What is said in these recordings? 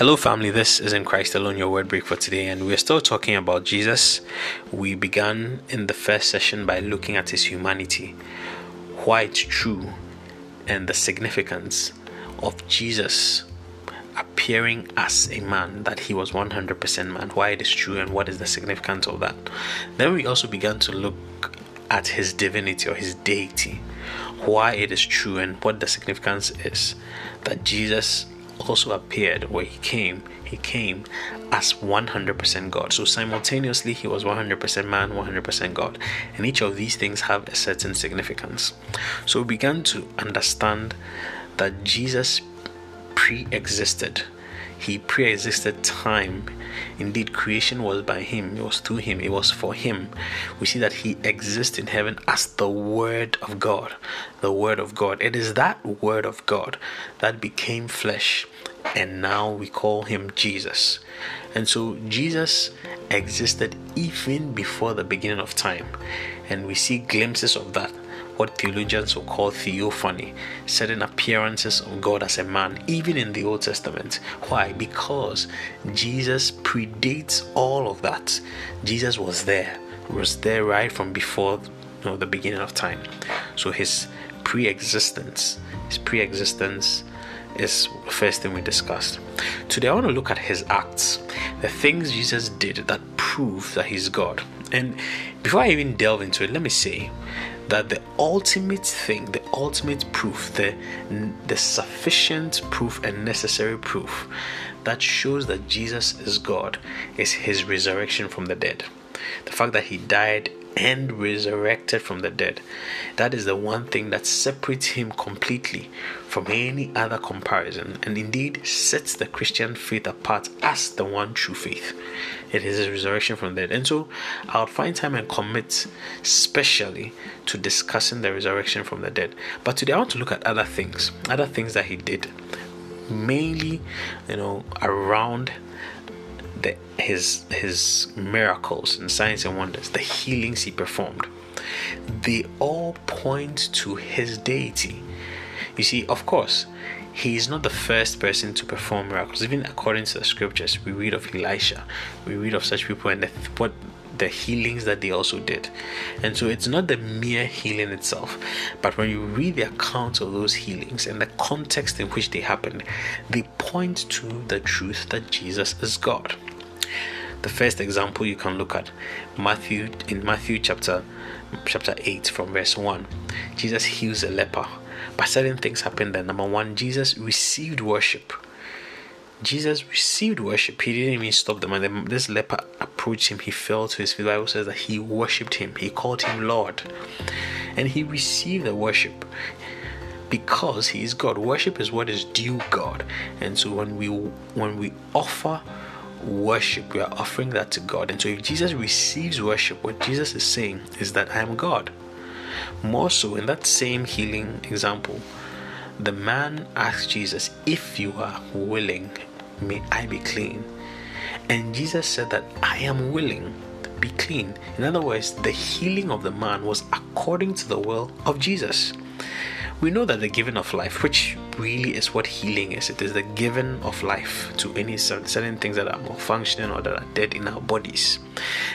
Hello, family. This is in Christ Alone, your word break for today, and we're still talking about Jesus. We began in the first session by looking at his humanity, why it's true, and the significance of Jesus appearing as a man, that he was 100% man, why it is true, and what is the significance of that. Then we also began to look at his divinity or his deity, why it is true, and what the significance is that Jesus also appeared where he came. He came as 100% god. So simultaneously he was 100% man 100% god. And each of these things have a certain significance. So we began to understand that jesus pre-existed he pre existed time. Indeed, creation was by him, it was through him, it was for him. We see that he exists in heaven as the Word of God. The Word of God. It is that Word of God that became flesh, and now we call him Jesus. And so, Jesus existed even before the beginning of time, and we see glimpses of that what theologians will call theophany, certain appearances of God as a man, even in the Old Testament. Why? Because Jesus predates all of that. Jesus was there, was there right from before you know, the beginning of time. So his pre existence, his pre existence is the first thing we discussed. Today, I want to look at his acts, the things Jesus did that prove that he's God. And before I even delve into it, let me say that the ultimate thing, the ultimate proof, the, the sufficient proof and necessary proof that shows that Jesus is God is his resurrection from the dead. The fact that he died and resurrected from the dead. That is the one thing that separates him completely from any other comparison and indeed sets the Christian faith apart as the one true faith. It is his resurrection from the dead. And so I'll find time and commit specially to discussing the resurrection from the dead. But today I want to look at other things, other things that he did. Mainly, you know, around the, his his miracles and signs and wonders, the healings he performed, they all point to his deity. You see, of course, he is not the first person to perform miracles. Even according to the scriptures, we read of Elisha, we read of such people and the, what the healings that they also did. And so it's not the mere healing itself, but when you read the accounts of those healings and the context in which they happened, they point to the truth that Jesus is God. The first example you can look at Matthew in Matthew chapter chapter 8 from verse 1. Jesus heals a leper. But certain things happened there. Number one, Jesus received worship. Jesus received worship. He didn't even stop the man. This leper approached him. He fell to his feet. The Bible says that he worshipped him. He called him Lord. And he received the worship because he is God. Worship is what is due God. And so when we when we offer worship, we are offering that to God. And so if Jesus receives worship, what Jesus is saying is that I am God. More so, in that same healing example, the man asked Jesus, If you are willing, may I be clean? And Jesus said that I am willing, to be clean. In other words, the healing of the man was according to the will of Jesus. We know that the giving of life, which really is what healing is, it is the giving of life to any certain things that are malfunctioning or that are dead in our bodies.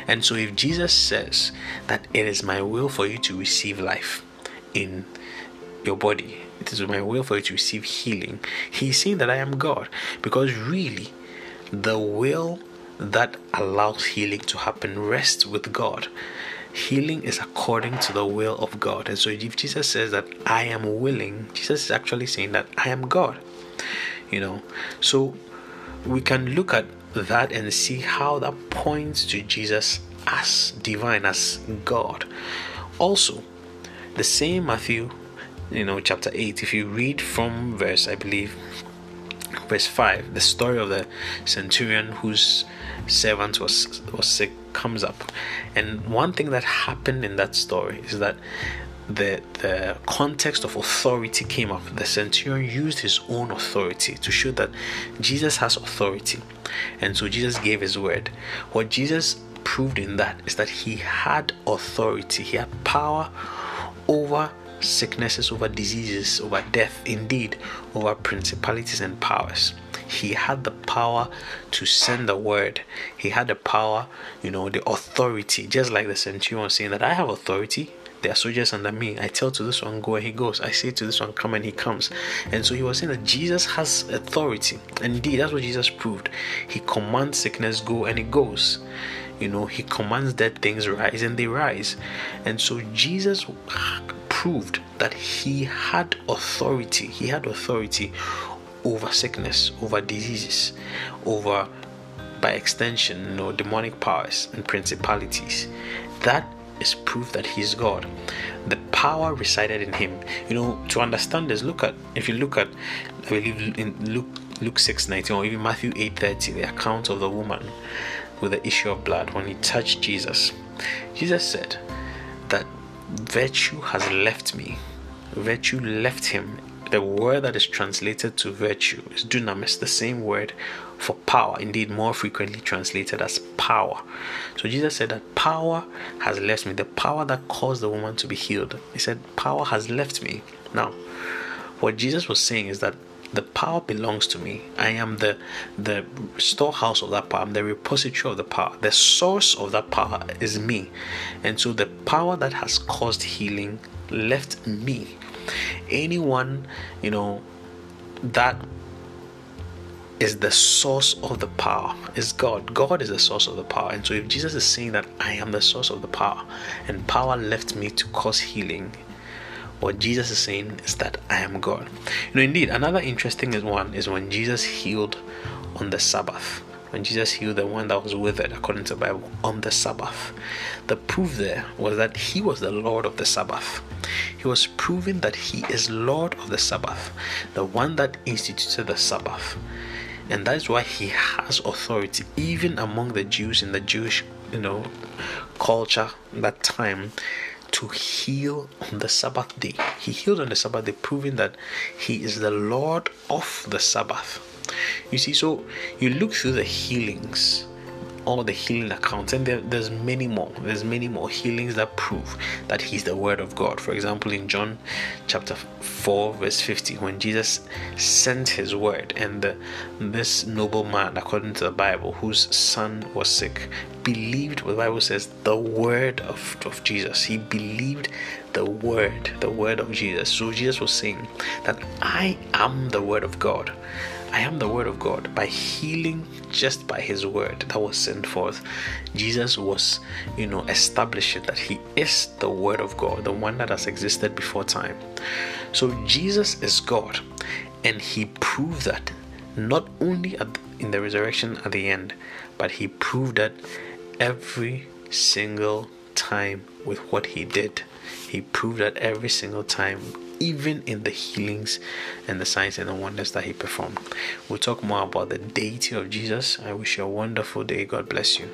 And so, if Jesus says that it is my will for you to receive life in your body, it is my will for you to receive healing, He's saying that I am God because really the will that allows healing to happen rests with God healing is according to the will of God. And so if Jesus says that I am willing, Jesus is actually saying that I am God. You know, so we can look at that and see how that points to Jesus as divine, as God. Also, the same Matthew, you know, chapter 8, if you read from verse, I believe, verse 5, the story of the centurion whose servant was was sick comes up. And one thing that happened in that story is that the the context of authority came up. The centurion used his own authority to show that Jesus has authority. And so Jesus gave his word. What Jesus proved in that is that he had authority. He had power over sicknesses, over diseases, over death, indeed, over principalities and powers. He had the power to send the word. He had the power, you know, the authority, just like the centurion saying that I have authority there are soldiers under me. I tell to this one, go, and he goes. I say to this one, come, and he comes. And so he was saying that Jesus has authority. And indeed, that's what Jesus proved. He commands sickness, go, and it goes. You know, he commands dead things rise, and they rise. And so Jesus proved that he had authority. He had authority over sickness, over diseases, over by extension, you know, demonic powers and principalities. That is proof that he's God. The power resided in him. You know, to understand this, look at if you look at I believe in Luke Luke 6 19 or even Matthew 8 30, the account of the woman with the issue of blood when he touched Jesus. Jesus said that virtue has left me. Virtue left him. The word that is translated to virtue is dunamis, the same word for power, indeed, more frequently translated as power. So Jesus said that power has left me, the power that caused the woman to be healed. He said, Power has left me. Now, what Jesus was saying is that the power belongs to me. I am the the storehouse of that power. I'm the repository of the power. The source of that power is me. And so the power that has caused healing left me. Anyone, you know, that is the source of the power is god. God is the source of the power. And so if jesus is saying that i am the source of the power and power left me to cause healing what jesus is saying is that i am god. You know indeed another interesting one is when jesus healed on the sabbath when jesus healed the one that was withered according to the bible on the sabbath the proof there was that he was the lord of the sabbath he was proving that he is lord of the sabbath the one that instituted the sabbath and that's why he has authority even among the Jews in the Jewish you know culture that time to heal on the Sabbath day. He healed on the Sabbath day, proving that he is the Lord of the Sabbath. You see, so you look through the healings all the healing accounts and there, there's many more. There's many more healings that prove that he's the word of god. For example in john chapter 4 verse 50 when jesus sent his word and the, this noble man according to the bible whose son was sick believed what the bible says the word of, of jesus. He believed the word the word of jesus. So jesus was saying that i am the word of god I am the Word of God. By healing just by His Word that was sent forth, Jesus was, you know, establishing that He is the Word of God, the one that has existed before time. So Jesus is God, and He proved that not only at, in the resurrection at the end, but He proved that every single time with what He did. He proved that every single time even in the healings and the signs and the wonders that he performed. We'll talk more about the deity of Jesus. I wish you a wonderful day. God bless you.